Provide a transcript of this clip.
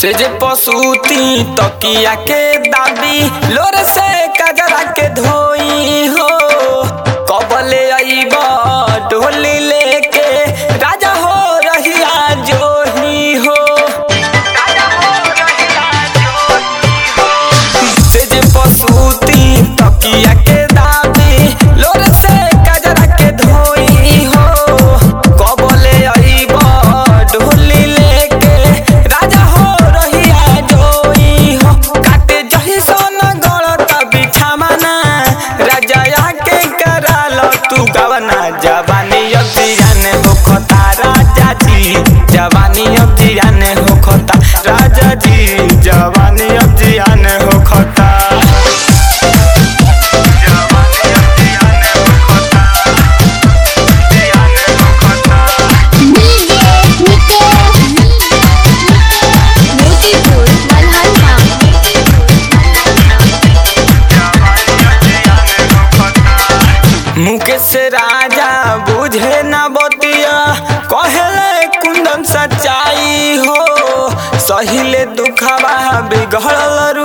से जे पसूती तकिया के दाबी, लोर से कजरा के धोई हो। कबले आईब डोली लेके राजा हो रहिया जोही हो। से जे पसूती तकिया के मुकेश राजा बुझे न बतिया। कहले कुंदन सच्चाई हो सहिले दुखवा बिगड़ल